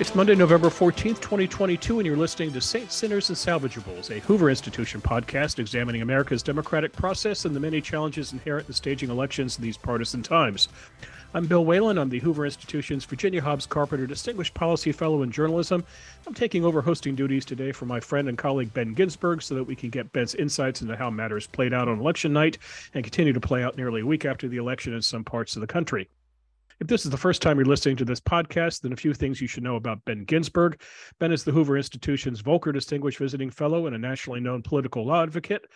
It's Monday, November 14th, 2022, and you're listening to Saints, Sinners, and Salvageables, a Hoover Institution podcast examining America's democratic process and the many challenges inherent in staging elections in these partisan times. I'm Bill Whalen. I'm the Hoover Institution's Virginia Hobbs Carpenter Distinguished Policy Fellow in Journalism. I'm taking over hosting duties today for my friend and colleague Ben Ginsberg so that we can get Ben's insights into how matters played out on election night and continue to play out nearly a week after the election in some parts of the country. If this is the first time you're listening to this podcast, then a few things you should know about Ben Ginsberg. Ben is the Hoover Institution's Volker Distinguished Visiting Fellow and a nationally known political law advocate.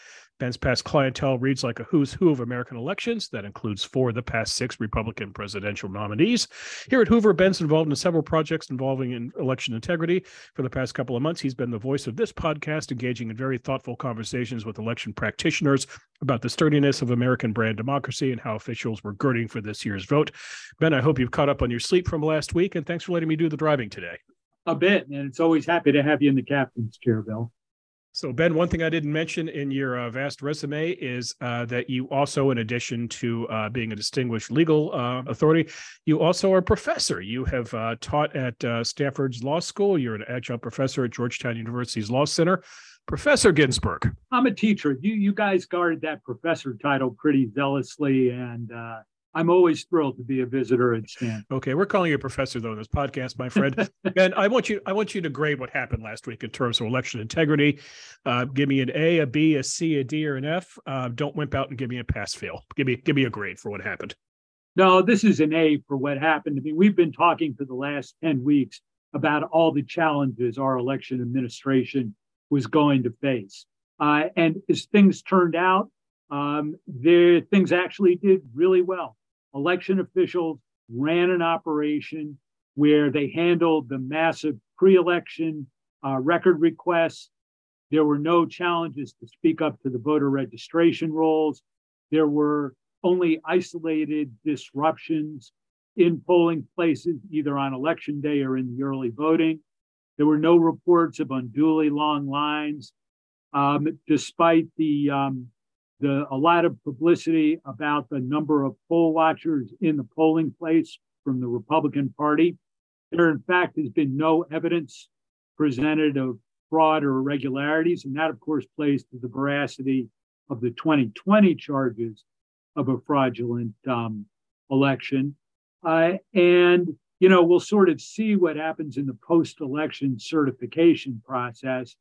Ben's past clientele reads like a who's who of American elections. That includes four of the past six Republican presidential nominees. Here at Hoover, Ben's involved in several projects involving in election integrity. For the past couple of months, he's been the voice of this podcast, engaging in very thoughtful conversations with election practitioners about the sturdiness of American brand democracy and how officials were girding for this year's vote. Ben, I hope you've caught up on your sleep from last week, and thanks for letting me do the driving today. A bit, and it's always happy to have you in the captain's chair, Bill. So, Ben, one thing I didn't mention in your uh, vast resume is uh, that you also, in addition to uh, being a distinguished legal uh, authority, you also are a professor. You have uh, taught at uh, Stanford's Law School. You're an adjunct professor at Georgetown University's Law Center. Professor Ginsberg. I'm a teacher. You you guys guarded that professor title pretty zealously, and I'm always thrilled to be a visitor at Stanford. Okay, we're calling you a professor though in this podcast, my friend. and I want you I want you to grade what happened last week in terms of election integrity. Uh, give me an A, a B, a C, a D, or an F. Uh, don't wimp out and give me a pass fail. Give me give me a grade for what happened. No, this is an A for what happened. I mean, we've been talking for the last 10 weeks about all the challenges our election administration was going to face. Uh, and as things turned out, um, the things actually did really well election officials ran an operation where they handled the massive pre election uh, record requests. There were no challenges to speak up to the voter registration rolls. There were only isolated disruptions in polling places, either on election day or in the early voting. There were no reports of unduly long lines, um, despite the um, the, a lot of publicity about the number of poll watchers in the polling place from the Republican Party. There, in fact, has been no evidence presented of fraud or irregularities. And that, of course, plays to the veracity of the 2020 charges of a fraudulent um, election. Uh, and, you know, we'll sort of see what happens in the post election certification process.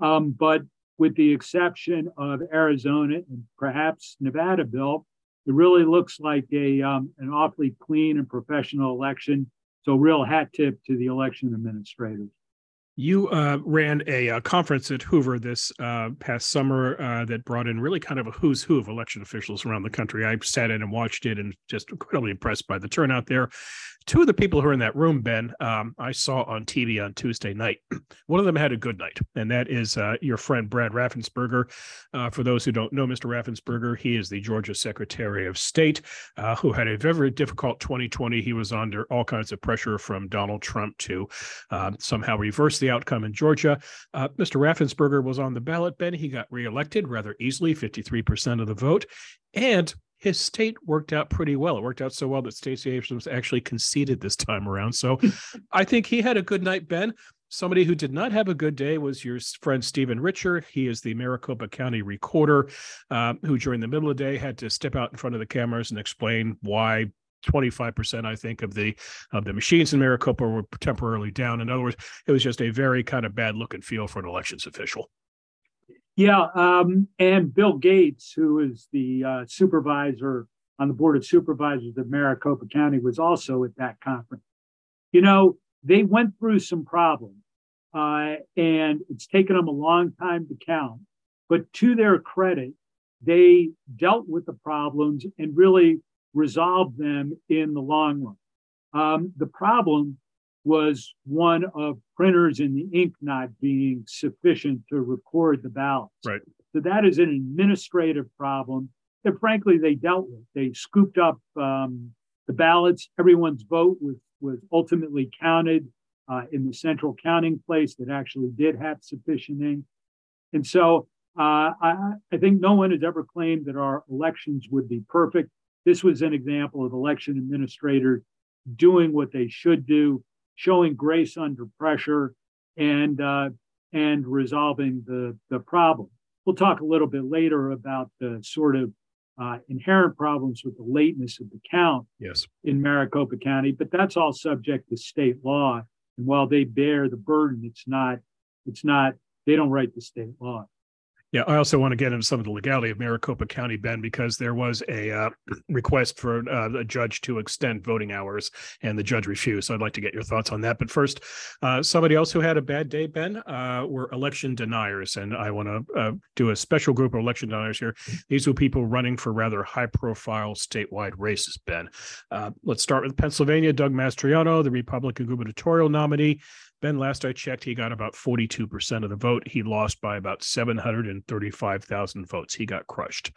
Um, but with the exception of Arizona and perhaps Nevada, Bill, it really looks like a um, an awfully clean and professional election. So, real hat tip to the election administrators. You uh, ran a, a, uh, conference at Hoover this uh, past summer uh, that brought in really kind of a who's who of election officials around the country. I sat in and watched it and just incredibly impressed by the turnout there. Two of the people who are in that room, Ben, um, I saw on TV on Tuesday night. One of them had a good night, and that is uh, your friend Brad Raffensperger. Uh, for those who don't know Mr. Raffensperger, he is the Georgia Secretary of State who had a very difficult 2020. He was under all kinds of pressure from Donald Trump to somehow reverse the outcome in Georgia. Uh, Mr. Raffensperger was on the ballot, Ben. He got reelected rather easily, 53% of the vote. And his state worked out pretty well. It worked out so well that Stacey Abrams actually conceded this time around. So I think he had a good night, Ben. Somebody who did not have a good day was your friend Stephen Richer. He is the Maricopa County recorder uh, who, during the middle of the day, had to step out in front of the cameras and explain why 25% i think of the of the machines in maricopa were temporarily down. In other words it was just a very kind of bad look and feel for an elections official. Yeah um, and bill gates who is the uh, supervisor on the board of supervisors of maricopa county was also at that conference. You know they went through some problems uh, and it's taken them a long time to count but to their credit they dealt with the problems and really resolve them in the long run. Um, the problem was one of printers and the ink not being sufficient to record the ballots. Right. So that is an administrative problem that, frankly, they dealt with. They scooped up um, the ballots. Everyone's vote was was ultimately counted uh, in the central counting place that actually did have sufficient ink. And so uh, I, I think no one has ever claimed that our elections would be perfect. This was an example of election administrators doing what they should do showing grace under pressure and uh, and resolving the the problem. We'll talk a little bit later about the sort of uh, inherent problems with the lateness of the count yes. in Maricopa County, but that's all subject to state law. And while they bear the burden, it's not it's not they don't write the state law. Yeah, I also want to get into some of the legality of Maricopa County, Ben, because there was a uh, request for uh, a judge to extend voting hours, and the judge refused. So I'd like to get your thoughts on that. But first, uh, somebody else who had a bad day, Ben, uh, were election deniers, and I want to uh, do a special group of election deniers here. These were people running for rather high-profile statewide races. Ben, uh, let's start with Pennsylvania. Doug Mastriano, the Republican gubernatorial nominee, Ben, last I checked, he got about 42% of the vote. He lost by about 735,000 votes. He got crushed.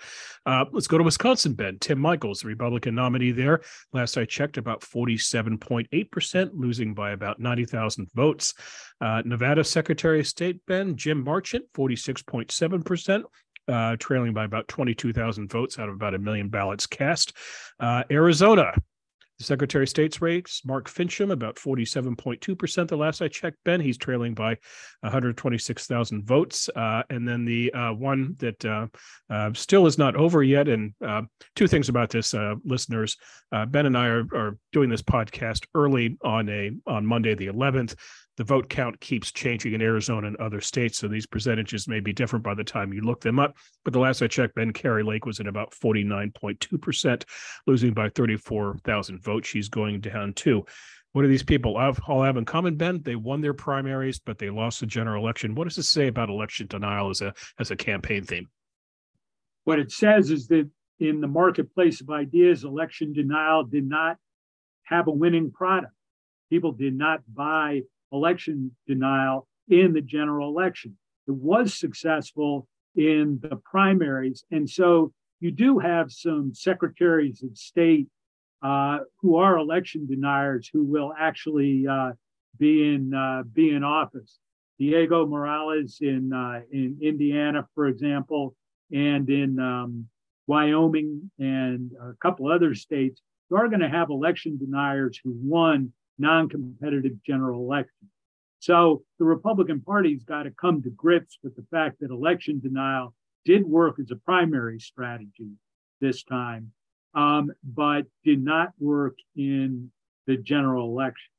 Uh, let's go to Wisconsin, Ben. Tim Michels, the Republican nominee there. Last I checked, about 47.8%, losing by about 90,000 votes. Uh, Nevada Secretary of State, Ben, Jim Marchant, 46.7%. Uh, trailing by about 22,000 votes out of about a million ballots cast. Uh, Arizona, the Secretary of State's race, Mark Finchem, about 47.2% the last I checked, Ben. He's trailing by 126,000 votes. Uh, and then the uh, one that uh, uh still is not over yet, and uh, two things about this, uh, listeners. ben and I are, are doing this podcast early on a on Monday the 11th the vote count keeps changing in Arizona and other states, so these percentages may be different by the time you look them up. But the last I checked, Ben Kari Lake was at about 49.2%, losing by 34,000 votes. She's going down too. What do these people all have in common, Ben? They won their primaries, but they lost the general election. What does this say about election denial as a as a campaign theme? What it says is that in the marketplace of ideas, election denial did not have a winning product. People did not buy election denial in the general election. It was successful in the primaries. And so you do have some secretaries of state uh, who are election deniers who will actually uh, be in uh, be in office. Diego Morales in uh, in Indiana, for example, and in um, Wyoming and a couple other states, you are going to have election deniers who won non-competitive general election. So the Republican Party's got to come to grips with the fact that election denial did work as a primary strategy this time, um, but did not work in the general election.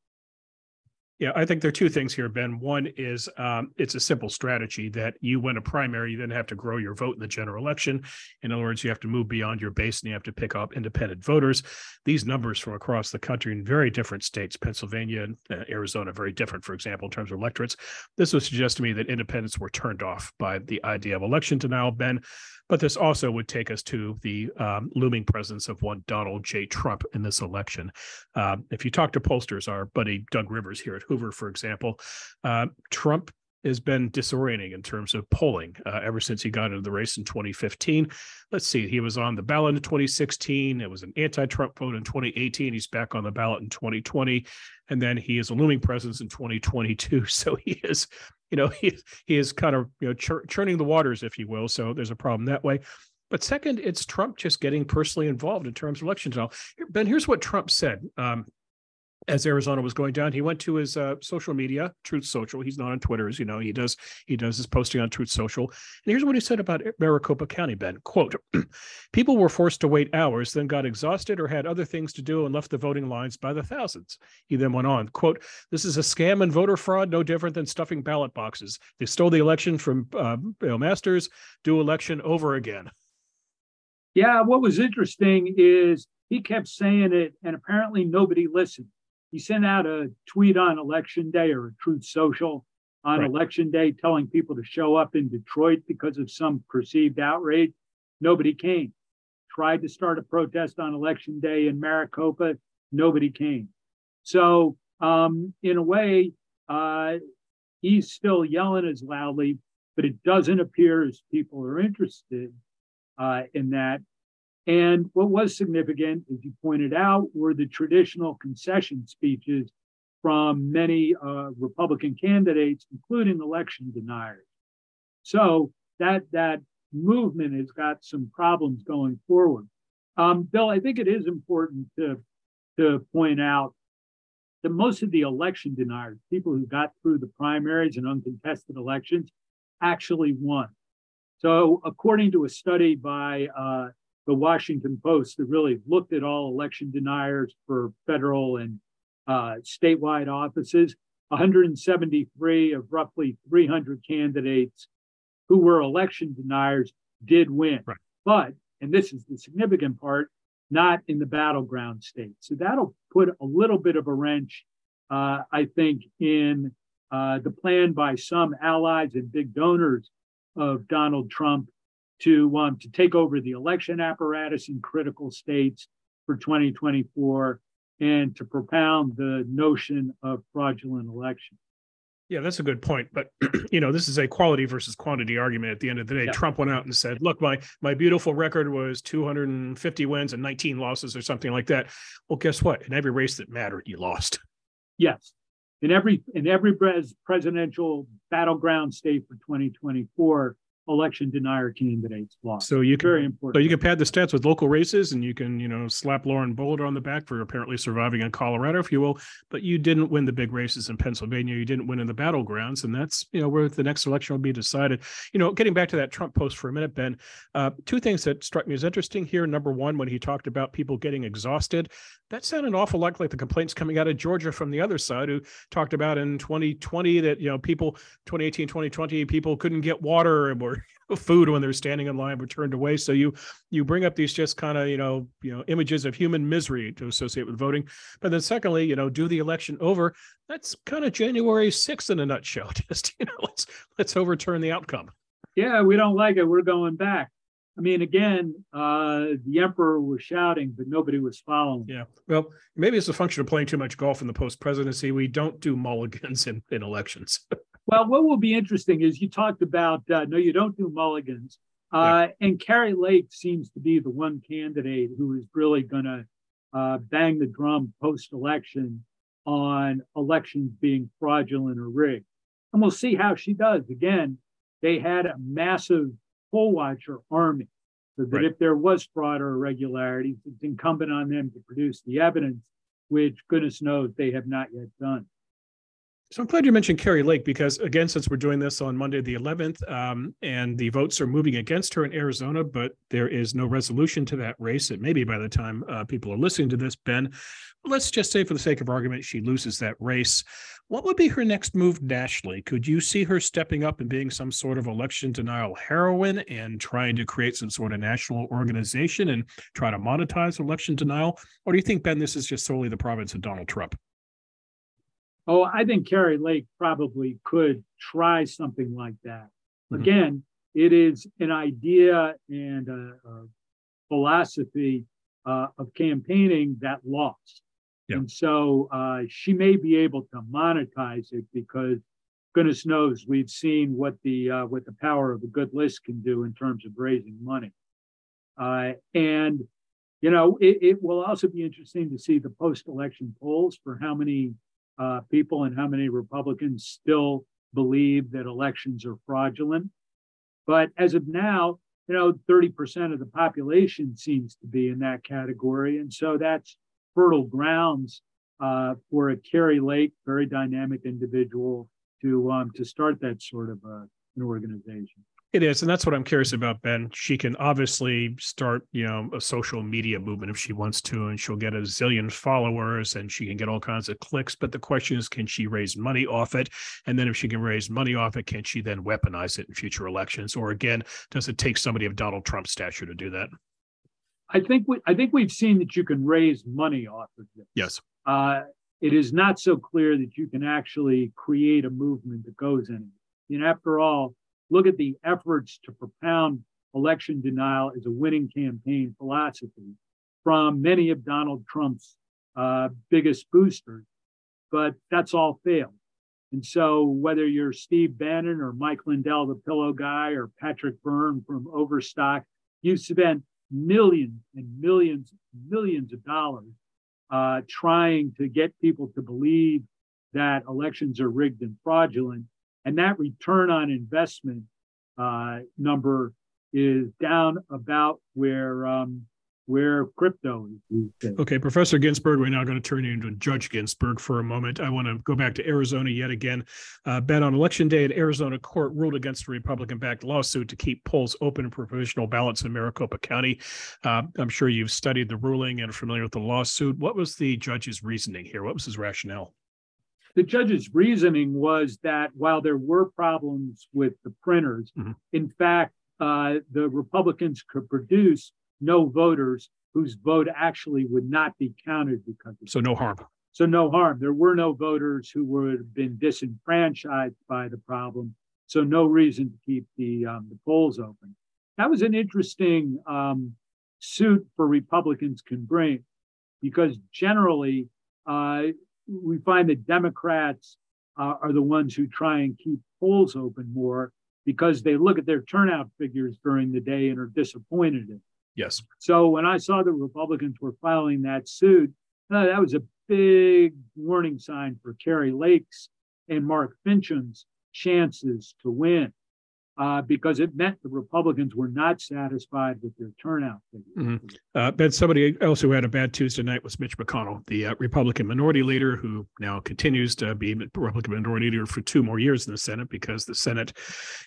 Yeah, I think there are two things here, Ben. One is um, it's a simple strategy that you win a primary, you then have to grow your vote in the general election. In other words, you have to move beyond your base and you have to pick up independent voters. These numbers from across the country in very different states, Pennsylvania and uh, Arizona, very different, for example, in terms of electorates. This would suggest to me that independents were turned off by the idea of election denial, Ben. But this also would take us to the um, looming presence of one Donald J. Trump in this election. Uh, if you talk to pollsters, our buddy Doug Rivers here at Hoover, for example, uh, Trump has been disorienting in terms of polling uh, ever since he got into the race in 2015. Let's see, he was on the ballot in 2016. It was an anti-Trump vote in 2018. He's back on the ballot in 2020, and then he is a looming presence in 2022. So he is you know he he is kind of you know chur- churning the waters, if you will. So there's a problem that way. But second, it's Trump just getting personally involved in terms of elections. Now, Ben, here's what Trump said. Um, as Arizona was going down, he went to his uh, social media, Truth Social. He's not on Twitter, as you know. He does he does his posting on Truth Social. And here's what he said about Maricopa County, Ben. Quote, people were forced to wait hours, then got exhausted or had other things to do and left the voting lines by the thousands. He then went on, quote, this is a scam and voter fraud, no different than stuffing ballot boxes. They stole the election from uh, know, masters, do election over again. Yeah, what was interesting is he kept saying it, and apparently nobody listened he sent out a tweet on election day or a truth social on right. election day telling people to show up in Detroit because of some perceived outrage. Nobody came. Tried to start a protest on election day in Maricopa. Nobody came. So, um, in a way, uh, he's still yelling as loudly, but it doesn't appear as people are interested uh, in that. And what was significant, as you pointed out, were the traditional concession speeches from many uh, Republican candidates, including election deniers. So that that movement has got some problems going forward. Um, Bill, I think it is important to to point out that most of the election deniers, people who got through the primaries and uncontested elections, actually won. So, according to a study by uh, the Washington Post that really looked at all election deniers for federal and uh, statewide offices, 173 of roughly 300 candidates who were election deniers did win. Right. But, and this is the significant part, not in the battleground states. So that'll put a little bit of a wrench, uh, I think, in uh, the plan by some allies and big donors of Donald Trump to um, to take over the election apparatus in critical states for 2024 and to propound the notion of fraudulent elections. Yeah, that's a good point. But you know, this is a quality versus quantity argument. At the end of the day, yeah. Trump went out and said, "Look, my my beautiful record was 250 wins and 19 losses, or something like that." Well, guess what? In every race that mattered, you lost. Yes, in every in every presidential battleground state for 2024, election denier candidates lost. So you can very important. So you can pad the stats with local races, and you can you know slap Lauren Boebert on the back for apparently surviving in Colorado, if you will. But you didn't win the big races in Pennsylvania. You didn't win in the battlegrounds, and that's you know where the next election will be decided. You know, getting back to that Trump post for a minute, Ben. Uh, two things that struck me as interesting here. Number one, when he talked about people getting exhausted, that sounded an awful lot like the complaints coming out of Georgia from the other side, who talked about in 2020 that you know people 2018 2020 people couldn't get water or food when they're standing in line were turned away. So you you bring up these just kind of you know you know images of human misery to associate with voting. But then secondly, you know, do the election over. That's kind of January 6th in a nutshell. Just you know, let's let's overturn the outcome. Yeah, we don't like it. We're going back. I mean, again, uh, the emperor was shouting, but nobody was following. Yeah. Well, maybe it's a function of playing too much golf in the post presidency. We don't do mulligans in, in elections. Well, what will be interesting is you talked about uh, no, you don't do mulligans, uh, yeah. and Kari Lake seems to be the one candidate who is really going to uh, bang the drum post election on elections being fraudulent or rigged, and we'll see how she does. Again, they had a massive poll watcher army, so that right. if there was fraud or irregularities, it's incumbent on them to produce the evidence, which goodness knows they have not yet done. So I'm glad you mentioned Kari Lake because, again, since we're doing this on Monday the 11th, um, and the votes are moving against her in Arizona, but there is no resolution to that race. It may be by the time uh, people are listening to this, Ben. Let's just say, for the sake of argument, she loses that race. What would be her next move nationally? Could you see her stepping up and being some sort of election denial heroine and trying to create some sort of national organization and try to monetize election denial? Or do you think, Ben, this is just solely the province of Donald Trump? Oh, I think Kari Lake probably could try something like that. Mm-hmm. Again, it is an idea and a, a philosophy uh, of campaigning that lost. And so uh, she may be able to monetize it because goodness knows we've seen what the uh, what the power of a good list can do in terms of raising money. Uh, and you know, it, it, will also be interesting to see the post-election polls for how many uh, people and how many Republicans still believe that elections are fraudulent. But as of now, you know, 30% of the population seems to be in that category. And so that's fertile grounds uh, for a Kari Lake, very dynamic individual, to um, to start that sort of uh, an organization. It is, and that's what I'm curious about, Ben. She can obviously start, you know, a social media movement if she wants to, and she'll get a zillion followers, and she can get all kinds of clicks. But the question is, can she raise money off it? And then, if she can raise money off it, can she then weaponize it in future elections? Or again, does it take somebody of Donald Trump's stature to do that? I think we, I think we've seen that you can raise money off of this. Yes. Uh, it is not so clear that you can actually create a movement that goes anywhere. And after all, look at the efforts to propound election denial as a winning campaign philosophy from many of Donald Trump's uh, biggest boosters, but that's all failed. And so, whether you're Steve Bannon or Mike Lindell, the pillow guy, or Patrick Byrne from Overstock, you've spent millions and millions, and millions of dollars uh, trying to get people to believe that elections are rigged and fraudulent. And that return on investment uh, number is down about where um, where crypto is. Okay, Professor Ginsberg, we're now going to turn you into Judge Ginsberg for a moment. I want to go back to Arizona yet again. Uh, ben, on election day, an Arizona court ruled against a Republican backed lawsuit to keep polls open for provisional ballots in Maricopa County. Uh, I'm sure you've studied the ruling and are familiar with the lawsuit. What was the judge's reasoning here? What was his rationale? The judge's reasoning was that while there were problems with the printers, mm-hmm. in fact, uh, the Republicans could produce no voters whose vote actually would not be counted because so no harm. So no harm. There were no voters who would have been disenfranchised by the problem. So no reason to keep the um, the polls open. That was an interesting um, suit for Republicans can bring, because generally uh, we find that Democrats uh, are the ones who try and keep polls open more because they look at their turnout figures during the day and are disappointed in Yes. So when I saw the Republicans were filing that suit, uh, that was a big warning sign for Kari Lake's and Mark Finchem's chances to win uh, because it meant the Republicans were not satisfied with their turnout Mm-hmm. Uh, ben, somebody else who had a bad Tuesday night was Mitch McConnell, the uh, Republican minority leader, who now continues to be Republican minority leader for two more years in the Senate because the Senate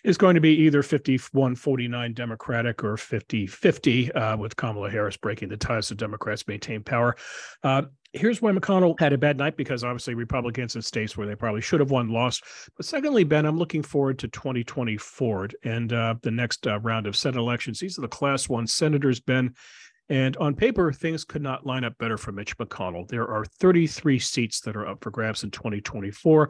is going to be either 51 49 Democratic or 50 50, uh, with Kamala Harris breaking the ties so Democrats maintain power. Here's why McConnell had a bad night because obviously Republicans in states where they probably should have won lost. But secondly, Ben, I'm looking forward to 2024 and uh, the next uh, round of Senate elections. These are the Class One senators, Ben. And on paper, things could not line up better for Mitch McConnell. There are 33 seats that are up for grabs in 2024.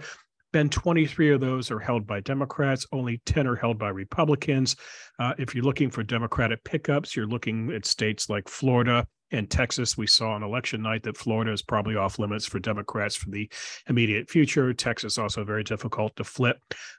Ben, 23 of those are held by Democrats, only 10 are held by Republicans. Uh, if you're looking for Democratic pickups, you're looking at states like Florida, in Texas, we saw on election night that Florida is probably off limits for Democrats for the immediate future. Texas also very difficult to flip.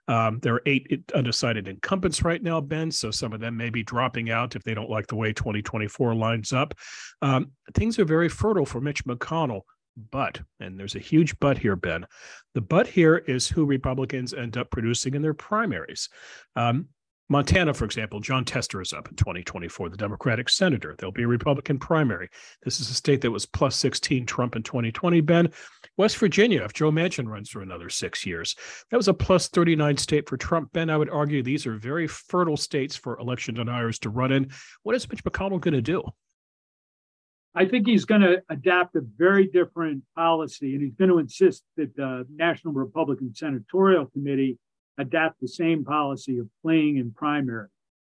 Um, there are eight undecided incumbents right now, Ben. So some of them may be dropping out if they don't like the way 2024 lines up. Um, things are very fertile for Mitch McConnell. But, and there's a huge but here, Ben. The but here is who Republicans end up producing in their primaries. Um, Montana, for example, Jon Tester is up in 2024, the Democratic senator. There'll be a Republican primary. This is a state that was plus 16 Trump in 2020, Ben. West Virginia, if Joe Manchin runs for another six years, that was a plus 39 state for Trump. Ben, I would argue these are very fertile states for election deniers to run in. What is Mitch McConnell going to do? I think he's going to adapt a very different policy, and he's going to insist that the National Republican Senatorial Committee adapt the same policy of playing in primary.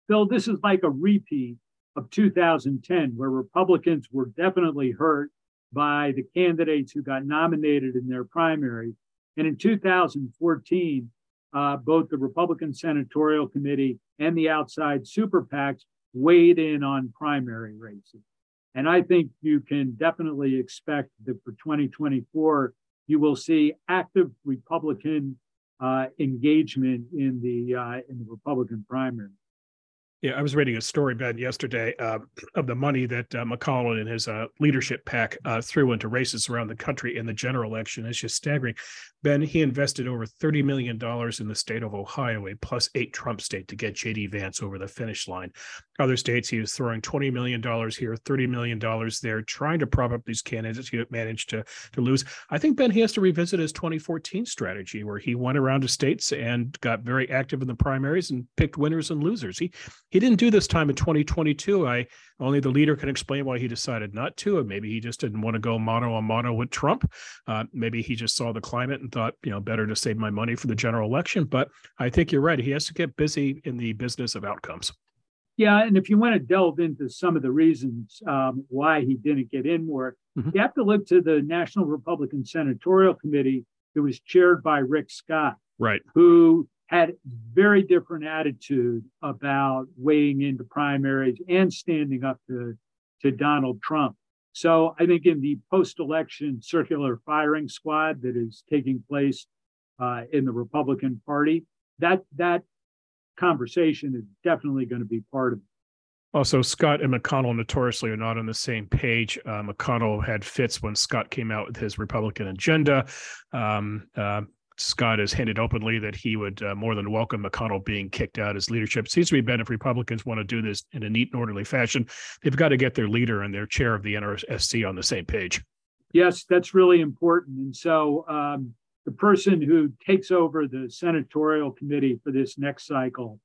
Bill, this is like a repeat of 2010, where Republicans were definitely hurt by the candidates who got nominated in their primary. And in 2014, uh, both the Republican Senatorial Committee and the outside super PACs weighed in on primary races. And I think you can definitely expect that for 2024, you will see active Republican engagement in the uh, in the Republican primary. Yeah, I was reading a story, Ben, yesterday uh, of the money that uh, and his uh, leadership pack uh, threw into races around the country in the general election. It's just staggering. Ben, he invested over $30 million in the state of Ohio, a plus eight Trump state, to get J.D. Vance over the finish line. Other states, he was throwing $20 million here, $30 million there, trying to prop up these candidates he managed to, to lose. I think, Ben, he has to revisit his 2014 strategy where he went around to states and got very active in the primaries and picked winners and losers. He he didn't do this time in 2022. I only the leader can explain why he decided not to, or maybe he just didn't want to go mono on mono with Trump. Uh, maybe he just saw the climate and thought, you know, better to save my money for the general election. But I think you're right. He has to get busy in the business of outcomes. Yeah, and if you want to delve into some of the reasons um, why he didn't get in more, mm-hmm. you have to look to the National Republican Senatorial Committee, that was chaired by Rick Scott, right? Who had very different attitude about weighing into primaries and standing up to, to Donald Trump. So I think in the post-election circular firing squad that is taking place uh, in the Republican Party, that that conversation is definitely going to be part of. Also, Scott and McConnell notoriously are not on the same page. Uh, McConnell had fits when Scott came out with his Republican agenda. Um, uh, Scott has hinted openly that he would uh, more than welcome McConnell being kicked out as leadership. Seems to be Ben if Republicans want to do this in a neat and orderly fashion, they've got to get their leader and their chair of the NRSC on the same page. Yes, that's really important. And so um, the person who takes over the senatorial committee for this next cycle,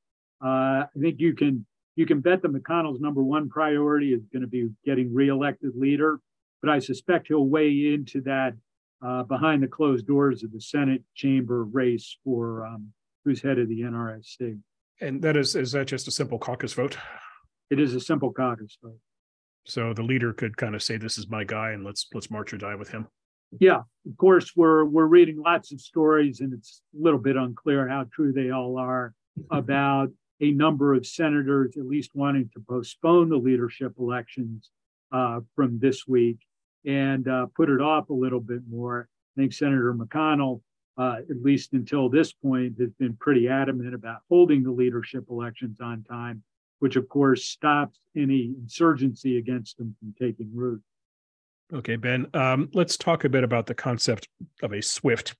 uh, I think you can you can bet that McConnell's number one priority is going to be getting reelected leader. But I suspect he'll weigh into that uh, behind the closed doors of the Senate chamber race for um, who's head of the NRSC. And that is is that just a simple caucus vote? It is a simple caucus vote. So the leader could kind of say, "This is my guy, and let's let's march or die with him." Yeah, of course we're we're reading lots of stories, and it's a little bit unclear how true they all are about a number of senators at least wanting to postpone the leadership elections uh, from this week and uh, put it off a little bit more. I think Senator McConnell, uh, at least until this point, has been pretty adamant about holding the leadership elections on time, which of course stops any insurgency against them from taking root. Okay, Ben, um, let's talk a bit about the concept of a swift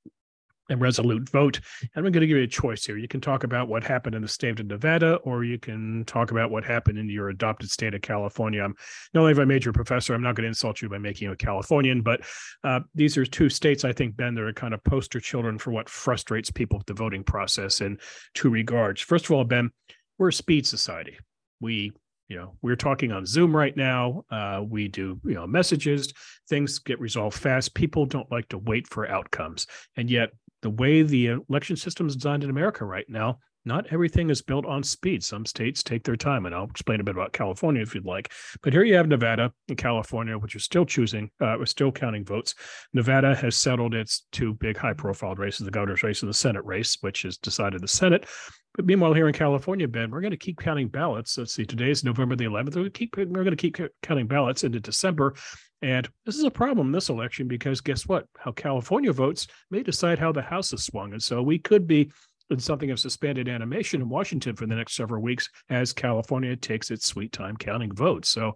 and resolute vote. And I'm going to give you a choice here. You can talk about what happened in the state of Nevada, or you can talk about what happened in your adopted state of California. I'm not only have I made you a professor, I'm not going to insult you by making you a Californian, but uh, these are two states, I think, Ben, that are kind of poster children for what frustrates people with the voting process in two regards. First of all, Ben, we're a speed society. We you know we're talking on zoom right now uh, we do you know messages things get resolved fast people don't like to wait for outcomes and yet the way the election system is designed in America right now, not everything is built on speed. Some states take their time, and I'll explain a bit about California if you'd like. But here you have Nevada and California, which are still choosing, uh, still counting votes. Nevada has settled its two big high-profile races: the governor's race and the Senate race, which has decided the Senate. But meanwhile, here in California, Ben, we're going to keep counting ballots. Let's see, today is November the 11th. We're going to keep, we're going to keep counting ballots into December. And this is a problem in this election because guess what? How California votes may decide how the House is swung. And so we could be in something of suspended animation in Washington for the next several weeks as California takes its sweet time counting votes. So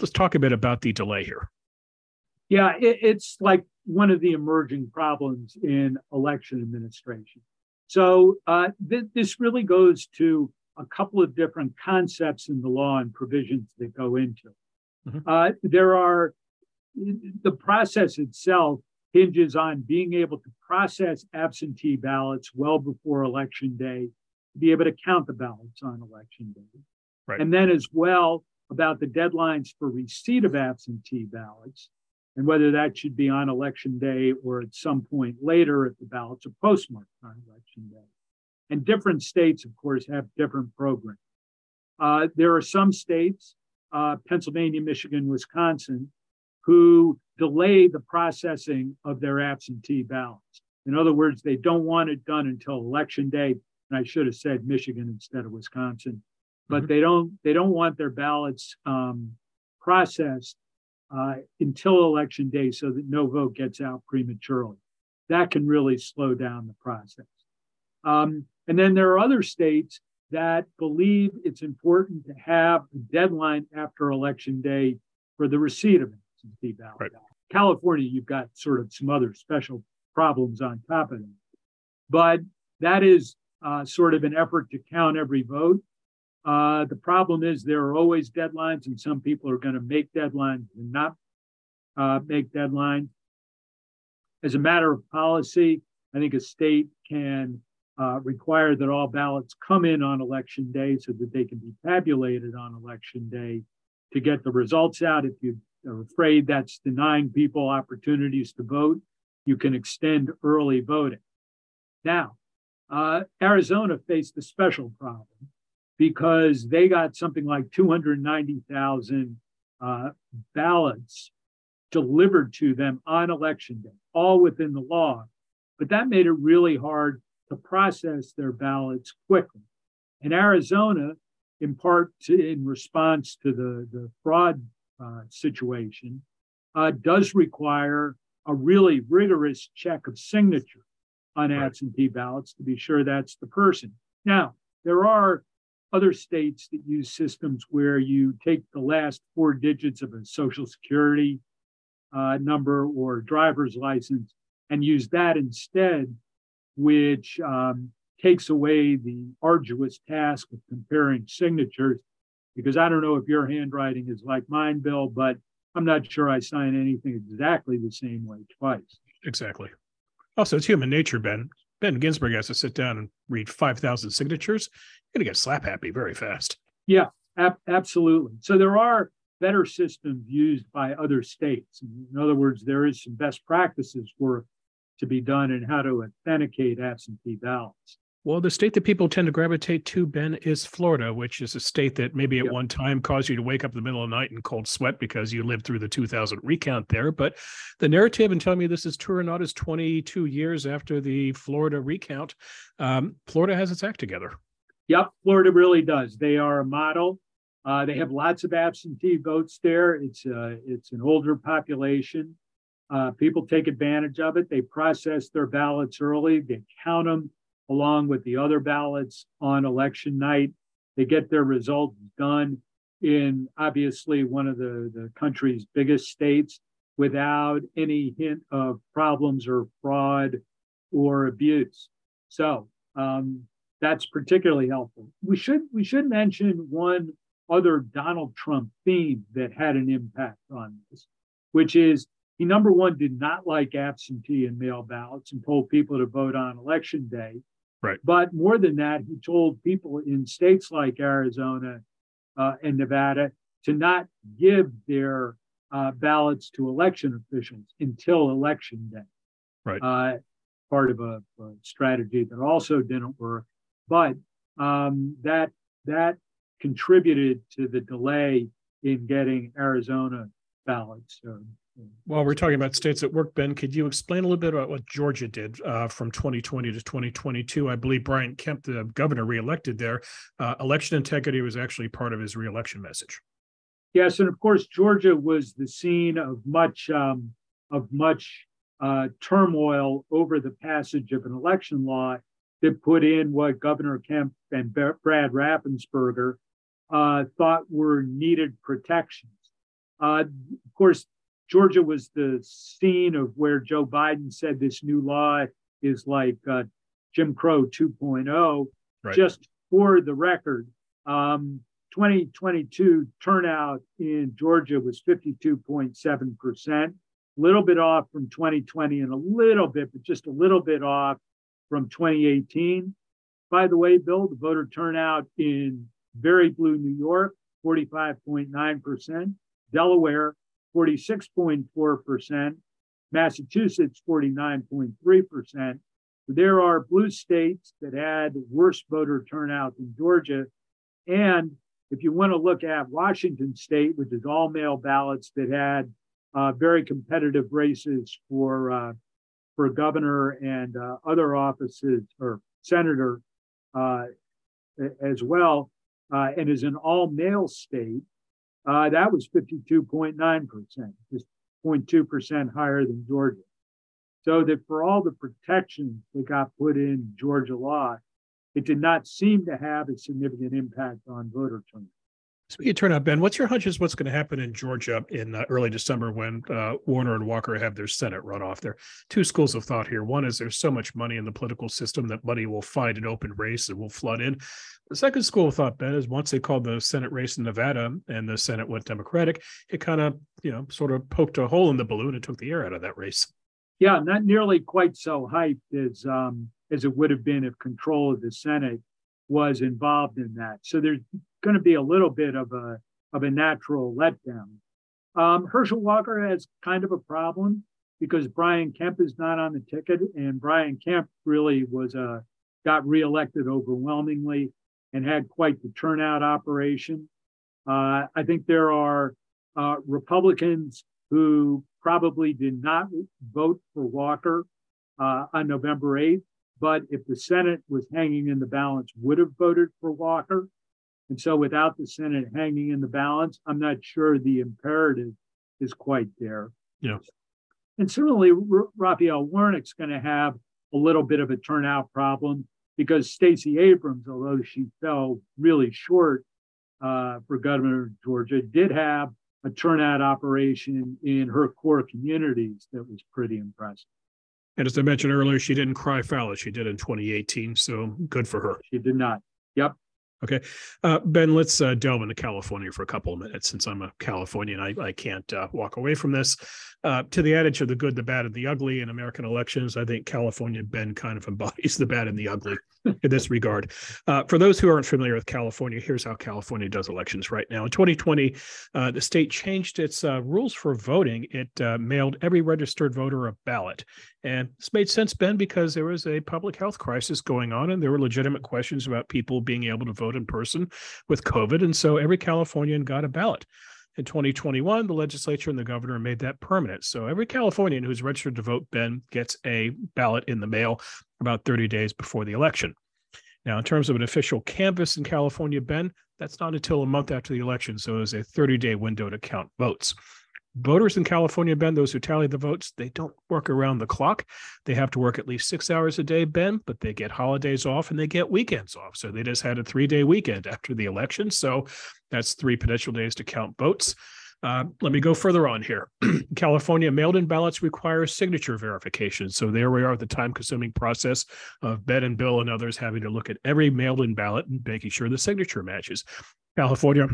let's talk a bit about the delay here. Yeah, it, it's like one of the emerging problems in election administration. So uh, th- this really goes to a couple of different concepts in the law and provisions that go into. Mm-hmm. Uh, there are the process itself hinges on being able to process absentee ballots well before election day, to be able to count the ballots on election day. Right. And then, as well, about the deadlines for receipt of absentee ballots and whether that should be on election day or at some point later if the ballots are postmarked on election day. And different states, of course, have different programs. Uh, there are some states, uh, Pennsylvania, Michigan, Wisconsin, who delay the processing of their absentee ballots. In other words, they don't want it done until election day. And I should have said Michigan instead of Wisconsin, but mm-hmm. they don't they don't want their ballots um, processed uh, until election day so that no vote gets out prematurely. That can really slow down the process. Um, and then there are other states that believe it's important to have a deadline after election day for the receipt of it absentee ballot. Right. California, you've got sort of some other special problems on top of it. But that is uh, sort of an effort to count every vote. Uh, the problem is there are always deadlines, and some people are going to make deadlines and not uh, make deadlines. As a matter of policy, I think a state can uh, require that all ballots come in on election day so that they can be tabulated on election day to get the results out. If you are afraid that's denying people opportunities to vote, you can extend early voting. Now, uh, Arizona faced a special problem because they got something like 290,000 uh, ballots delivered to them on election day, all within the law. But that made it really hard to process their ballots quickly. In Arizona, in part to, in response to the, the fraud uh, situation uh, does require a really rigorous check of signature on right. absentee ballots to be sure that's the person. Now, there are other states that use systems where you take the last four digits of a social security uh, number or driver's license and use that instead which um, takes away the arduous task of comparing signatures. Because I don't know if your handwriting is like mine, Bill, but I'm not sure I sign anything exactly the same way twice. Exactly. Also, it's human nature, Ben. Ben Ginsberg has to sit down and read 5,000 signatures. You're going to get slap happy very fast. Yeah, ab- absolutely. So there are better systems used by other states. In other words, there is some best practices work to be done in how to authenticate absentee ballots. Well, the state that people tend to gravitate to, Ben, is Florida, which is a state that maybe at yep. one time caused you to wake up in the middle of the night in cold sweat because you lived through the 2000 recount there. But the narrative, and telling me this is true or not, is 22 years after the Florida recount. Um, Florida has its act together. Yep, Florida really does. They are a model. Uh, they have lots of absentee votes there. It's uh, it's an older population. Uh, people take advantage of it. They process their ballots early. They count them along with the other ballots on election night. They get their results done in obviously one of the, the country's biggest states without any hint of problems or fraud or abuse. So um, that's particularly helpful. We should we should mention one other Donald Trump theme that had an impact on this, which is he number one did not like absentee and mail ballots and told people to vote on election day. Right. But more than that, he told people in states like Arizona uh, and Nevada to not give their uh, ballots to election officials until election day. Right. Uh, part of a, a, strategy that also didn't work, but um, that that contributed to the delay in getting Arizona ballots. So while we're talking about states at work, Ben, could you explain a little bit about what Georgia did uh, from 2020 to 2022? I believe Brian Kemp, the governor reelected there. Uh, election integrity was actually part of his reelection message. Yes, and of course, Georgia was the scene of much um, of much uh, turmoil over the passage of an election law that put in what Governor Kemp and Brad Raffensperger uh, thought were needed protections. Uh, of course, Georgia was the scene of where Joe Biden said this new law is like uh, Jim Crow 2.0. Right. Just for the record, um, 2022 turnout in Georgia was 52.7%, a little bit off from 2020 and a little bit, but just a little bit off from 2018. By the way, Bill, the voter turnout in very blue New York, 45.9%, Delaware, 46.4%, Massachusetts 49.3%. There are blue states that had worse voter turnout than Georgia. And if you want to look at Washington state, which is all mail ballots that had uh, very competitive races for uh, for governor and uh, other offices or senator uh, as well, uh, and is an all mail state, uh, that was 52.9%, just 0.2% higher than Georgia. So that for all the protections that got put in Georgia law, it did not seem to have a significant impact on voter turnout. Speaking of turnout, Ben, what's your hunch is what's going to happen in Georgia in uh, early December when uh, Warner and Walker have their Senate runoff? There are two schools of thought here. One is there's so much money in the political system that money will find an open race and will flood in. The second school of thought, Ben, is once they called the Senate race in Nevada and the Senate went Democratic, it kind of, you know, sort of poked a hole in the balloon and took the air out of that race. Yeah, not nearly quite so hyped as um, as it would have been if control of the Senate was involved in that. So there's going to be a little bit of a of a natural letdown. Um, Herschel Walker has kind of a problem because Brian Kemp is not on the ticket, and Brian Kemp really was a uh, got reelected overwhelmingly and had quite the turnout operation. Uh, I think there are uh, Republicans who probably did not vote for Walker uh, on November 8th, but if the Senate was hanging in the balance, would have voted for Walker. And so without the Senate hanging in the balance, I'm not sure the imperative is quite there. Yeah. And similarly, R- Raphael Warnock's going to have a little bit of a turnout problem because Stacey Abrams, although she fell really short uh, for governor of Georgia, did have a turnout operation in her core communities that was pretty impressive. And as I mentioned earlier, she didn't cry foul as she did in 2018. So good for her. She did not. Yep. Okay. Uh, ben, let's uh, delve into California for a couple of minutes since I'm a Californian. I, I can't uh, walk away from this. Uh, to the adage of the good, the bad, and the ugly in American elections, I think California, Ben, kind of embodies the bad and the ugly in this regard. Uh, for those who aren't familiar with California, here's how California does elections right now. In 2020, uh, the state changed its rules for voting. It mailed every registered voter a ballot. And this made sense, Ben, because there was a public health crisis going on and there were legitimate questions about people being able to vote in person with COVID. And so every Californian got a ballot. In 2021, the legislature and the governor made that permanent. So every Californian who's registered to vote, Ben, gets a ballot in the mail about 30 days before the election. Now, in terms of an official canvass in California, Ben, that's not until a month after the election. So it's a 30 day window to count votes voters in California, Ben, those who tally the votes, they don't work around the clock. They have to work at least six hours a day, Ben, but they get holidays off and they get weekends off. So they just had a three day weekend after the election. So that's three potential days to count votes. Uh, let me go further on here. California mailed in ballots require signature verification. So there we are, at the time consuming process of Ben and Bill and others having to look at every mailed in ballot and making sure the signature matches. California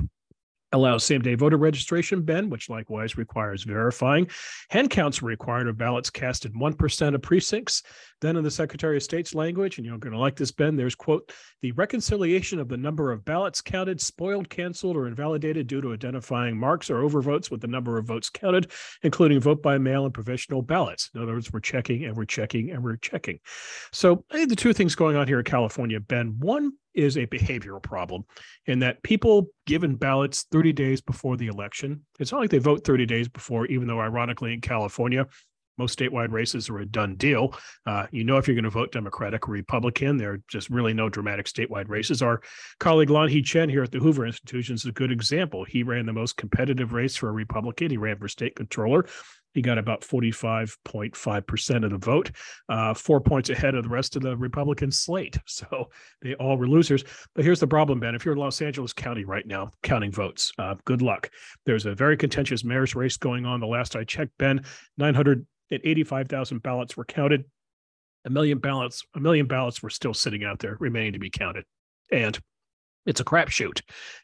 allows same day voter registration, Ben, which likewise requires verifying. Hand counts are required of ballots cast in 1% of precincts. Then, in the Secretary of State's language, and you're going to like this, Ben, there's, quote, the reconciliation of the number of ballots counted, spoiled, canceled, or invalidated due to identifying marks or overvotes with the number of votes counted, including vote by mail and provisional ballots. In other words, we're checking and we're checking and we're checking. So, I think the two things going on here in California, Ben, one, is a behavioral problem in that people given ballots 30 days before the election, it's not like they vote 30 days before, even though ironically in California, most statewide races are a done deal. Uh, you know if you're going to vote Democratic or Republican. There are just really no dramatic statewide races. Our colleague Lanhee Chen here at the Hoover Institution is a good example. He ran the most competitive race for a Republican. He ran for state controller. He got about 45.5% of the vote, uh, four points ahead of the rest of the Republican slate. So they all were losers. But here's the problem, Ben. If you're in Los Angeles County right now, counting votes, uh, good luck. There's a very contentious mayor's race going on. The last I checked, Ben, 985,000 ballots were counted. A million ballots, a million ballots were still sitting out there, remaining to be counted. And it's a crapshoot.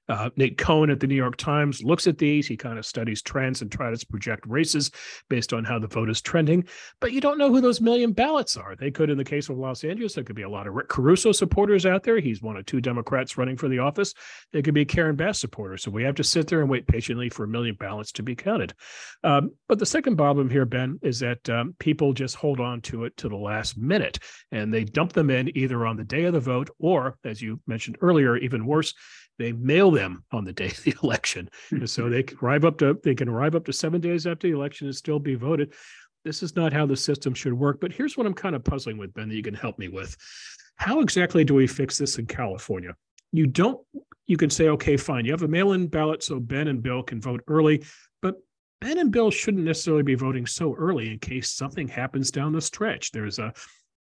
Uh, Nate Cohn at the New York Times looks at these. He kind of studies trends and tries to project races based on how the vote is trending. But you don't know who those million ballots are. They could, in the case of Los Angeles, there could be a lot of Rick Caruso supporters out there. He's one of two Democrats running for the office. There could be Karen Bass supporters. So we have to sit there and wait patiently for a million ballots to be counted. Um, but the second problem here, Ben, is that um, people just hold on to it to the last minute and they dump them in either on the day of the vote or, as you mentioned earlier, even worse, they mail them on the day of the election. so they can arrive up to they can arrive up to seven days after the election and still be voted. This is not how the system should work. But here's what I'm kind of puzzling with, Ben, that you can help me with. How exactly do we fix this in California? You don't, you can say, okay, fine, you have a mail in ballot so Ben and Bill can vote early, but Ben and Bill shouldn't necessarily be voting so early in case something happens down the stretch. There's a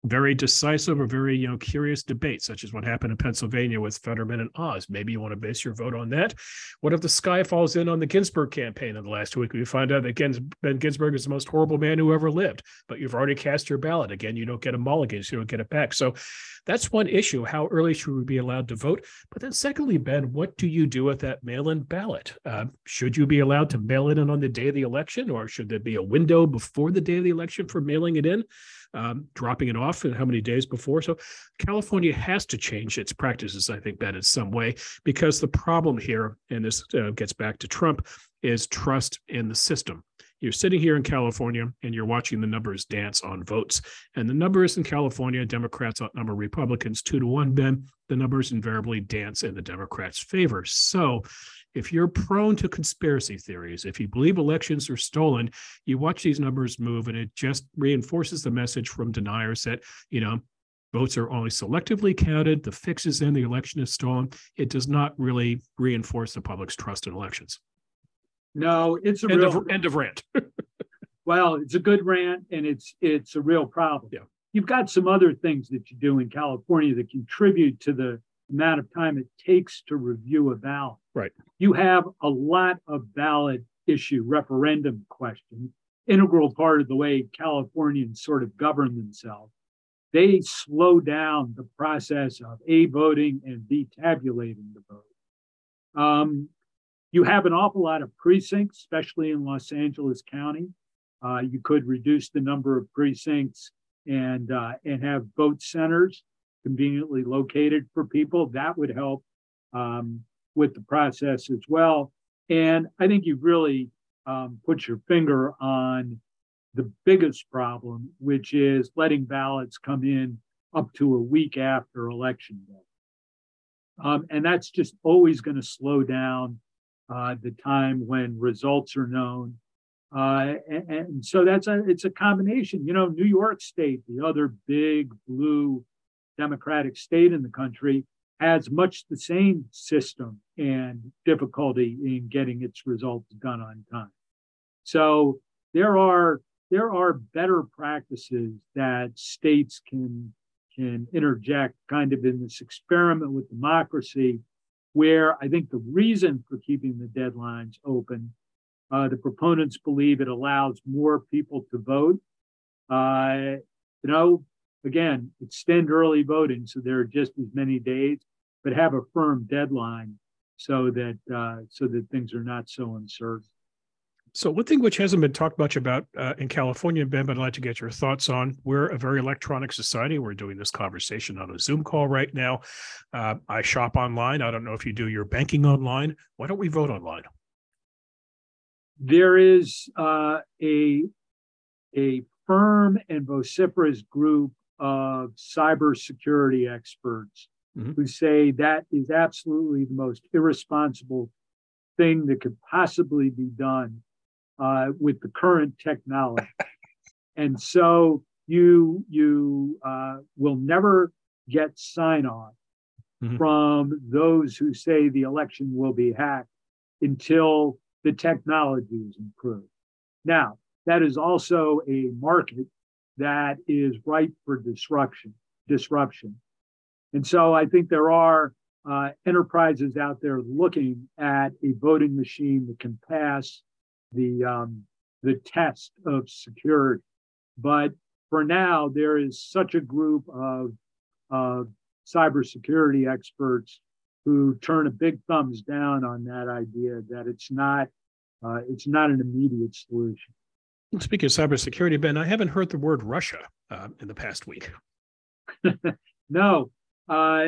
very decisive or very you know curious debate, such as what happened in Pennsylvania with Fetterman and Oz. Maybe you want to base your vote on that. What if the sky falls in on the Ginsberg campaign in the last week? We find out that Ben Ginsberg is the most horrible man who ever lived, but you've already cast your ballot. Again, you don't get a mulligan, so you don't get it back. So that's one issue. How early should we be allowed to vote? But then, secondly, Ben, what do you do with that mail-in ballot? Uh, should you be allowed to mail it in on the day of the election, or should there be a window before the day of the election for mailing it in? Um, dropping it off and how many days before. So California has to change its practices, I think, Ben, in some way, because the problem here, and this uh, gets back to Trump, is trust in the system. You're sitting here in California and you're watching the numbers dance on votes. And the numbers in California, Democrats outnumber Republicans two to one, Ben. The numbers invariably dance in the Democrats' favor. So if you're prone to conspiracy theories, if you believe elections are stolen, you watch these numbers move and it just reinforces the message from deniers that, you know, votes are only selectively counted, the fix is in, the election is stolen. It does not really reinforce the public's trust in elections. No, it's a end real of, end of rant. well, it's a good rant and it's it's a real problem. Yeah. You've got some other things that you do in California that contribute to the amount of time it takes to review a ballot. Right. You have a lot of ballot issue referendum questions integral part of the way Californians sort of govern themselves. They slow down the process of A, voting and B, tabulating the vote. Um, you have an awful lot of precincts, especially in Los Angeles County. Uh, you could reduce the number of precincts and uh, and have vote centers conveniently located for people. That would help um, with the process as well. And I think you've really um, put your finger on the biggest problem, which is letting ballots come in up to a week after election day. Um, and that's just always going to slow down uh, the time when results are known. Uh, and, and, so that's a it's a combination. You know, New York State, the other big blue Democratic state in the country, has much the same system and difficulty in getting its results done on time. So there are there are better practices that states can can interject kind of in this experiment with democracy where I think the reason for keeping the deadlines open, uh, the proponents believe it allows more people to vote. Uh, you know, again, extend early voting so there are just as many days, but have a firm deadline so that uh, so that things are not so uncertain. So one thing which hasn't been talked much about uh, in California, Ben, but I'd like to get your thoughts on. We're a very electronic society. We're doing this conversation on a Zoom call right now. Uh, I shop online. I don't know if you do your banking online. Why don't we vote online? There is uh, a a firm and vociferous group of cybersecurity experts mm-hmm. who say that is absolutely the most irresponsible thing that could possibly be done uh, with the current technology. and so you you uh, will never get sign off mm-hmm. from those who say the election will be hacked until the technology is improved. Now, that is also a market that is ripe for disruption. Disruption, and so I think there are uh, enterprises out there looking at a voting machine that can pass the um, the test of security. But for now, there is such a group of of cybersecurity experts who turn a big thumbs down on that idea that it's not uh, it's not an immediate solution. Speaking of cybersecurity, Ben, I haven't heard the word Russia uh, in the past week. no, uh,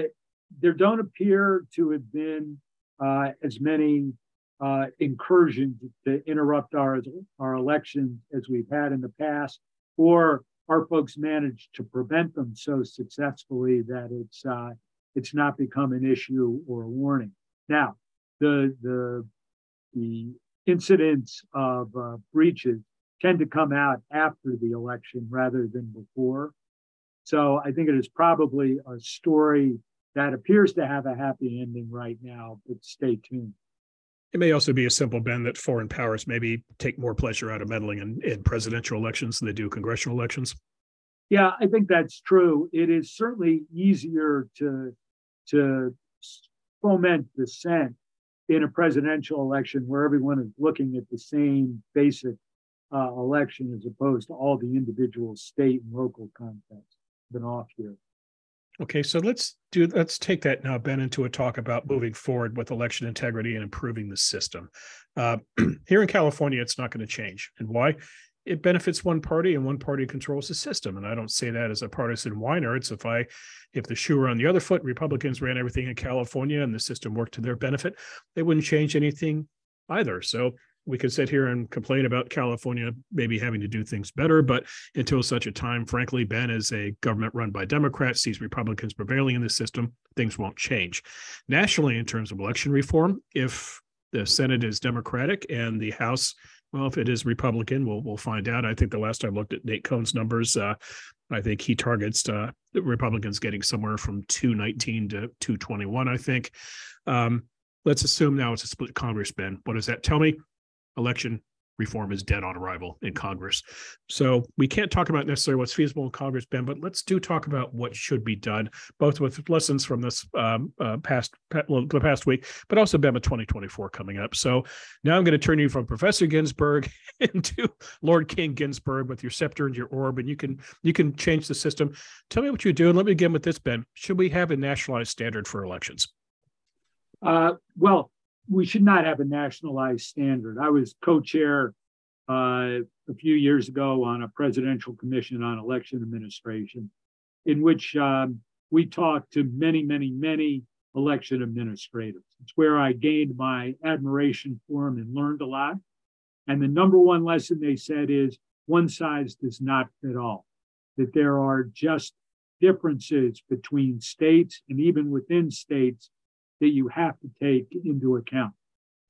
there don't appear to have been uh, as many uh, incursions to interrupt our, our elections as we've had in the past, or our folks managed to prevent them so successfully that it's uh, it's not become an issue or a warning. Now, the the the incidents of uh, breaches tend to come out after the election rather than before. So I think it is probably a story that appears to have a happy ending right now, but stay tuned. It may also be a simple bend that foreign powers maybe take more pleasure out of meddling in, in presidential elections than they do congressional elections. Yeah, I think that's true. It is certainly easier to to foment dissent in a presidential election where everyone is looking at the same basic uh, election as opposed to all the individual state and local contexts. Been off here. Okay, so let's do let's take that now, Ben, into a talk about moving forward with election integrity and improving the system. Uh, here in California, it's not going to change, and why? It benefits one party, and one party controls the system. And I don't say that as a partisan whiner. It's if I, if the shoe were on the other foot, Republicans ran everything in California, and the system worked to their benefit, they wouldn't change anything either. So we could sit here and complain about California maybe having to do things better, but until such a time, frankly, Ben is a government run by Democrats, sees Republicans prevailing in the system, things won't change. Nationally, in terms of election reform, if the Senate is Democratic and the House, well, if it is Republican, we'll we'll find out. I think the last time I looked at Nate Cohn's numbers, uh, I think he targets uh, Republicans getting somewhere from 219 to 221. I think. Um, let's assume now it's a split Congress, Ben. What does that tell me? Election reform is dead on arrival in Congress. So we can't talk about necessarily what's feasible in Congress, Ben, but let's do talk about what should be done, both with lessons from this um, uh, past the past week, but also BEMA 2024 coming up. So now I'm going to turn you from Professor Ginsberg into Lord King Ginsberg with your scepter and your orb, and you can you can change the system. Tell me what you do, and let me begin with this, Ben. Should we have a nationalized standard for elections? Uh, well, we should not have a nationalized standard. I was co-chair uh, a few years ago on a presidential commission on election administration, in which um, we talked to many, many, many election administrators. It's where I gained my admiration for them and learned a lot. And the number one lesson they said is one size does not fit all, that there are just differences between states and even within states that you have to take into account.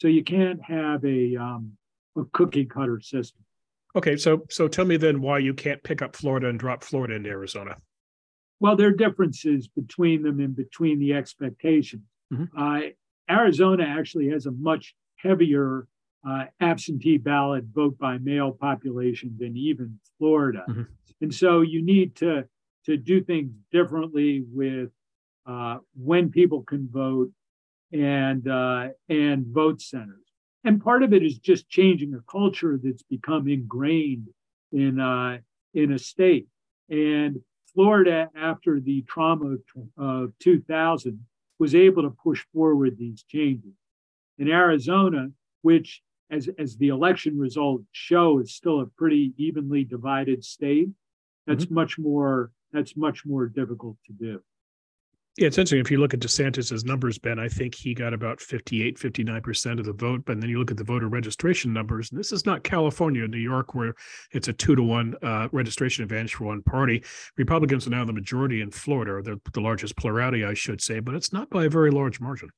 So you can't have a, um, a cookie cutter system. Okay, so so tell me then why you can't pick up Florida and drop Florida into Arizona. Well, there are differences between them and between the expectations. Mm-hmm. Uh, Arizona actually has a much heavier uh, absentee ballot vote by mail population than even Florida, mm-hmm. and so you need to to do things differently with uh, when people can vote and uh, and vote centers. And part of it is just changing a culture that's become ingrained in uh, in a state. And Florida, after the trauma of, of 2000, was able to push forward these changes. In Arizona, which as, as the election results show is still a pretty evenly divided state, that's mm-hmm. much more that's much more difficult to do. Yeah, it's interesting. If you look at DeSantis's numbers, Ben, I think he got about 58, 59% of the vote. But then you look at the voter registration numbers, and this is not California, New York, where it's a two to one uh, registration advantage for one party. Republicans are now the majority in Florida, or the, the largest plurality, I should say, but it's not by a very large margin.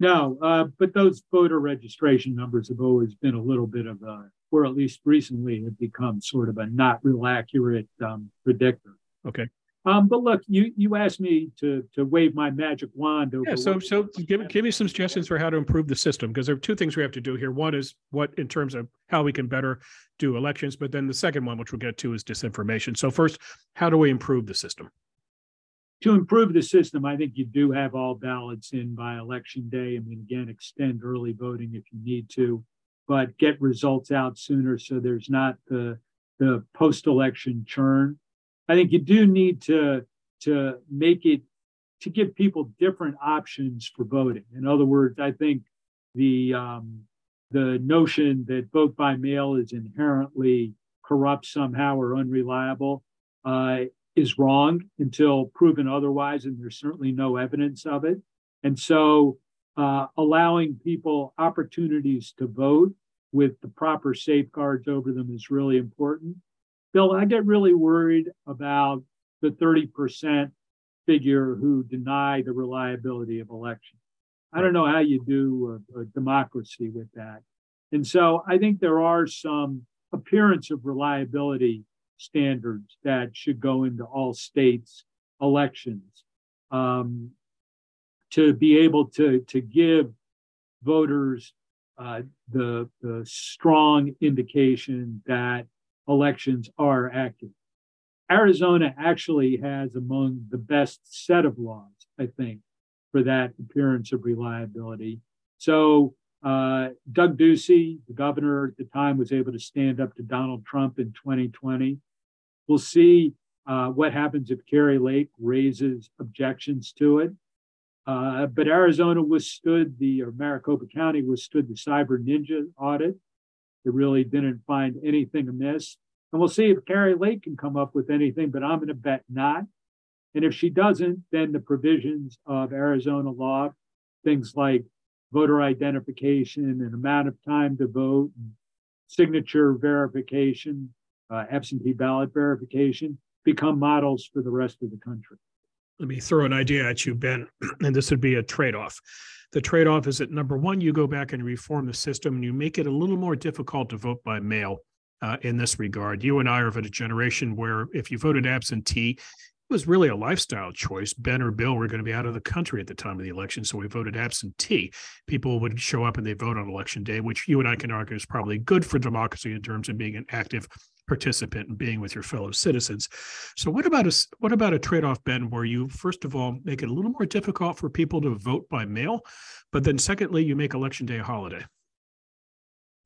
No, uh, but those voter registration numbers have always been a little bit of a, or at least recently, have become sort of a not real accurate um, predictor. Okay. Um, but look, you you asked me to to wave my magic wand over. Yeah, so so give give me some suggestions for how to improve the system because there are two things we have to do here. One is what in terms of how we can better do elections, but then the second one, which we'll get to, is disinformation. So first, how do we improve the system? To improve the system, I think you do have all ballots in by election day. I mean, again, extend early voting if you need to, but get results out sooner so there's not the the post-election churn I think you do need to to make it to give people different options for voting. In other words, I think the um, the notion that vote by mail is inherently corrupt somehow or unreliable uh, is wrong until proven otherwise, and there's certainly no evidence of it. And so, uh, allowing people opportunities to vote with the proper safeguards over them is really important. Bill, I get really worried about the 30% figure who deny the reliability of elections. I don't know how you do a, a democracy with that. And so I think there are some appearance of reliability standards that should go into all states' elections um, to be able to, to give voters uh, the, the strong indication that elections are active. Arizona actually has among the best set of laws, I think, for that appearance of reliability. So uh, Doug Ducey, the governor at the time, was able to stand up to Donald Trump in 2020. We'll see uh, what happens if Kari Lake raises objections to it. Uh, but Arizona withstood the, or Maricopa County withstood the Cyber Ninja audit. Really didn't find anything amiss. And we'll see if Kari Lake can come up with anything, but I'm going to bet not. And if she doesn't, then the provisions of Arizona law, things like voter identification and amount of time to vote, signature verification, uh, absentee ballot verification, become models for the rest of the country. Let me throw an idea at you, Ben, and this would be a trade off. The trade off is that number one, you go back and reform the system and you make it a little more difficult to vote by mail uh, in this regard. You and I are of a generation where if you voted absentee, was really a lifestyle choice. Ben or Bill were going to be out of the country at the time of the election, so we voted absentee. People would show up and they vote on election day, which you and I can argue is probably good for democracy in terms of being an active participant and being with your fellow citizens. So, what about a what about a trade off, Ben, where you first of all make it a little more difficult for people to vote by mail, but then secondly, you make election day a holiday?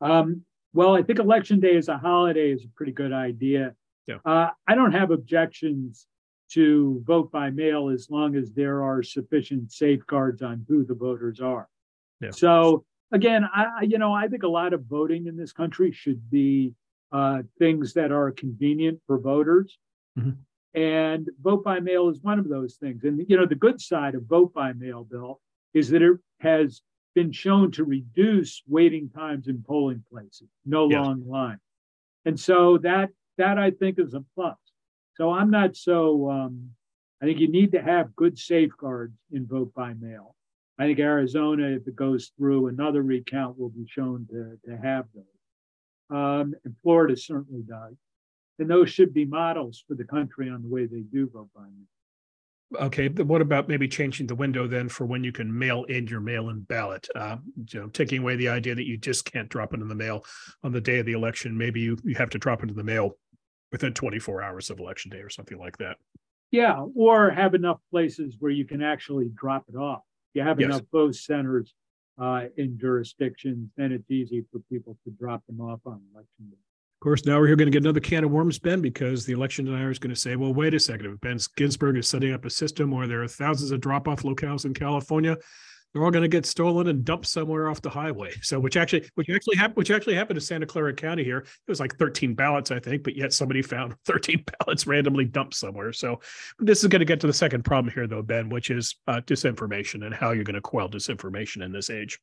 Um, well, I think election day as a holiday is a pretty good idea. Yeah. Uh, I don't have objections to vote by mail as long as there are sufficient safeguards on who the voters are. Yeah. So again, I you know I think a lot of voting in this country should be uh, things that are convenient for voters, mm-hmm. and vote by mail is one of those things. And you know the good side of vote by mail, Bill, is that it has been shown to reduce waiting times in polling places, no yes. long line, and so that that I think is a plus. So I'm not so, um, I think you need to have good safeguards in vote by mail. I think Arizona, if it goes through, another recount will be shown to, to have those. Um, and Florida certainly does. And those should be models for the country on the way they do vote by mail. Okay, what about maybe changing the window then for when you can mail in your mail-in ballot? Uh, you know, taking away the idea that you just can't drop it in the mail on the day of the election. Maybe you, you have to drop it into the mail within 24 hours of election day or something like that. Yeah, or have enough places where you can actually drop it off. You have yes. enough vote centers uh, in jurisdictions, then it's easy for people to drop them off on election day. Of course, now we're here going to get another can of worms, Ben, because the election denier is going to say, well, wait a second. If Ben Ginsberg is setting up a system where there are thousands of drop off locales in California, they're all going to get stolen and dumped somewhere off the highway. So, which actually, which actually happened, which actually happened to Santa Clara County here. It was like 13 ballots, I think, but yet somebody found 13 ballots randomly dumped somewhere. So, this is going to get to the second problem here, though, Ben, which is uh, disinformation and how you're going to quell disinformation in this age.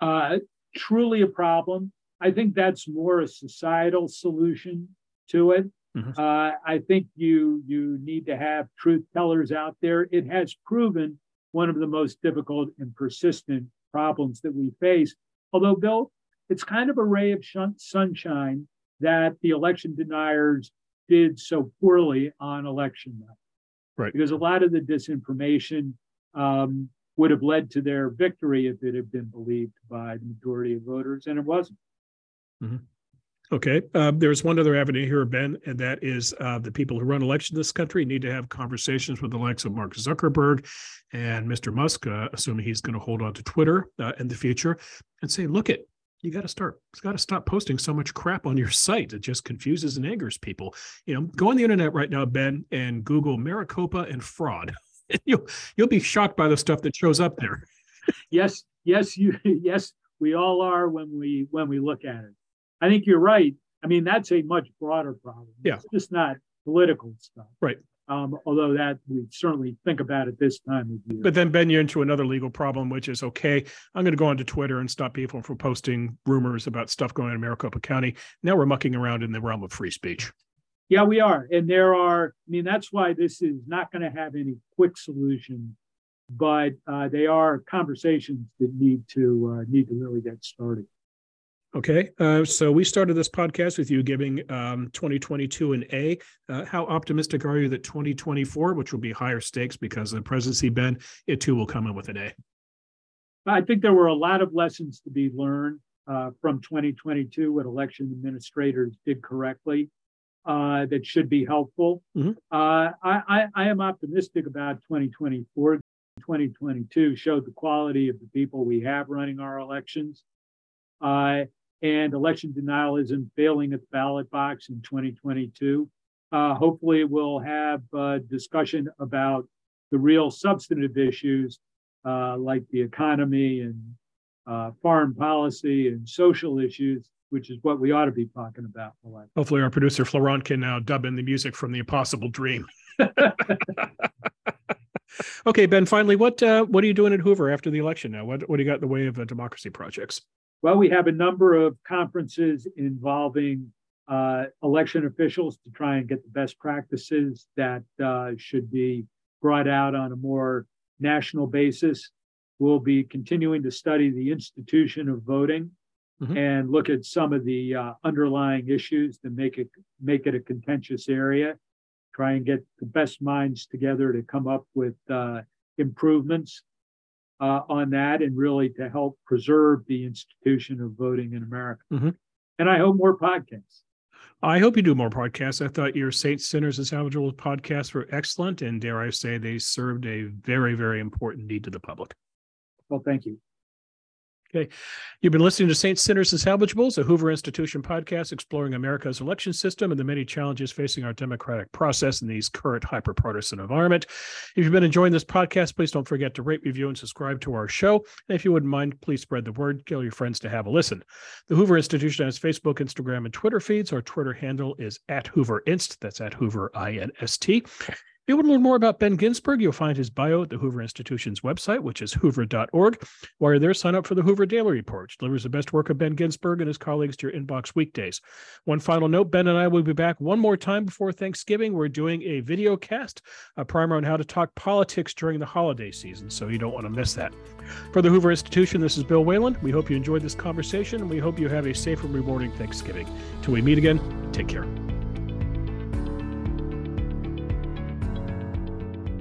Uh, truly a problem. I think that's more a societal solution to it. Mm-hmm. Uh, I think you you need to have truth tellers out there. It has proven one of the most difficult and persistent problems that we face. Although, Bill, it's kind of a ray of sunshine that the election deniers did so poorly on election night. Right. Because a lot of the disinformation um, would have led to their victory if it had been believed by the majority of voters, and it wasn't. Mm-hmm. Okay. Uh, there's one other avenue here, Ben, and that is uh, the people who run elections in this country need to have conversations with the likes of Mark Zuckerberg and Mr. Musk, uh, assuming he's going to hold on to Twitter uh, in the future, and say, look it. You got to start. You got to stop posting so much crap on your site. It just confuses and angers people. You know, go on the internet right now, Ben, and Google Maricopa and fraud. you'll you'll be shocked by the stuff that shows up there. yes, yes, you yes, we all are when we when we look at it. I think you're right. I mean, that's a much broader problem. Yeah. It's just not political stuff. Right. Um, although that we certainly think about it this time of year. But then, Ben, you're into another legal problem, which is okay, I'm going to go onto Twitter and stop people from posting rumors about stuff going on in Maricopa County. Now we're mucking around in the realm of free speech. Yeah, we are. And there are, I mean, that's why this is not going to have any quick solution, but uh, they are conversations that need to uh, need to really get started. Okay, uh, so we started this podcast with you giving um, 2022 an A. Uh, how optimistic are you that 2024, which will be higher stakes because of the presidency, Ben, it too will come in with an A? I think there were a lot of lessons to be learned uh, from 2022, what election administrators did correctly uh, that should be helpful. Mm-hmm. Uh, I, I, I am optimistic about 2024. 2022 showed the quality of the people we have running our elections. Uh, and election denialism failing at the ballot box in 2022. Uh, hopefully, we'll have a discussion about the real substantive issues uh, like the economy and uh, foreign policy and social issues, which is what we ought to be talking about. Hopefully, our producer Florent can now dub in the music from the Impossible Dream. okay, Ben. Finally, what uh, what are you doing at Hoover after the election now? What what do you got in the way of uh, democracy projects? Well, we have a number of conferences involving uh, election officials to try and get the best practices that uh, should be brought out on a more national basis. We'll be continuing to study the institution of voting mm-hmm. and look at some of the uh, underlying issues that make it make it a contentious area. try and get the best minds together to come up with uh, improvements uh, on that and really to help preserve the institution of voting in America. Mhm. And I hope more podcasts. I hope you do more podcasts. I thought your Saints, Sinners, and Salvageable podcasts were excellent. And dare I say, they served a very, very important need to the public. Well, thank you. You've been listening to Saints, Sinners, and Salvageables, a Hoover Institution podcast exploring America's election system and the many challenges facing our democratic process in these current hyperpartisan environment. If you've been enjoying this podcast, please don't forget to rate, review, and subscribe to our show. And if you wouldn't mind, please spread the word, tell your friends to have a listen. The Hoover Institution has Facebook, Instagram, and Twitter feeds. Our Twitter handle is at Hoover Inst. That's at Hoover I N S T. If you want to learn more about Ben Ginsberg, you'll find his bio at the Hoover Institution's website, which is hoover.org. While you're there, sign up for the Hoover Daily Report, which delivers the best work of Ben Ginsberg and his colleagues to your inbox weekdays. One final note Ben and I will be back one more time before Thanksgiving. We're doing a video cast, a primer on how to talk politics during the holiday season, so you don't want to miss that. For the Hoover Institution, this is Bill Whalen. We hope you enjoyed this conversation, and we hope you have a safe and rewarding Thanksgiving. Till we meet again, take care.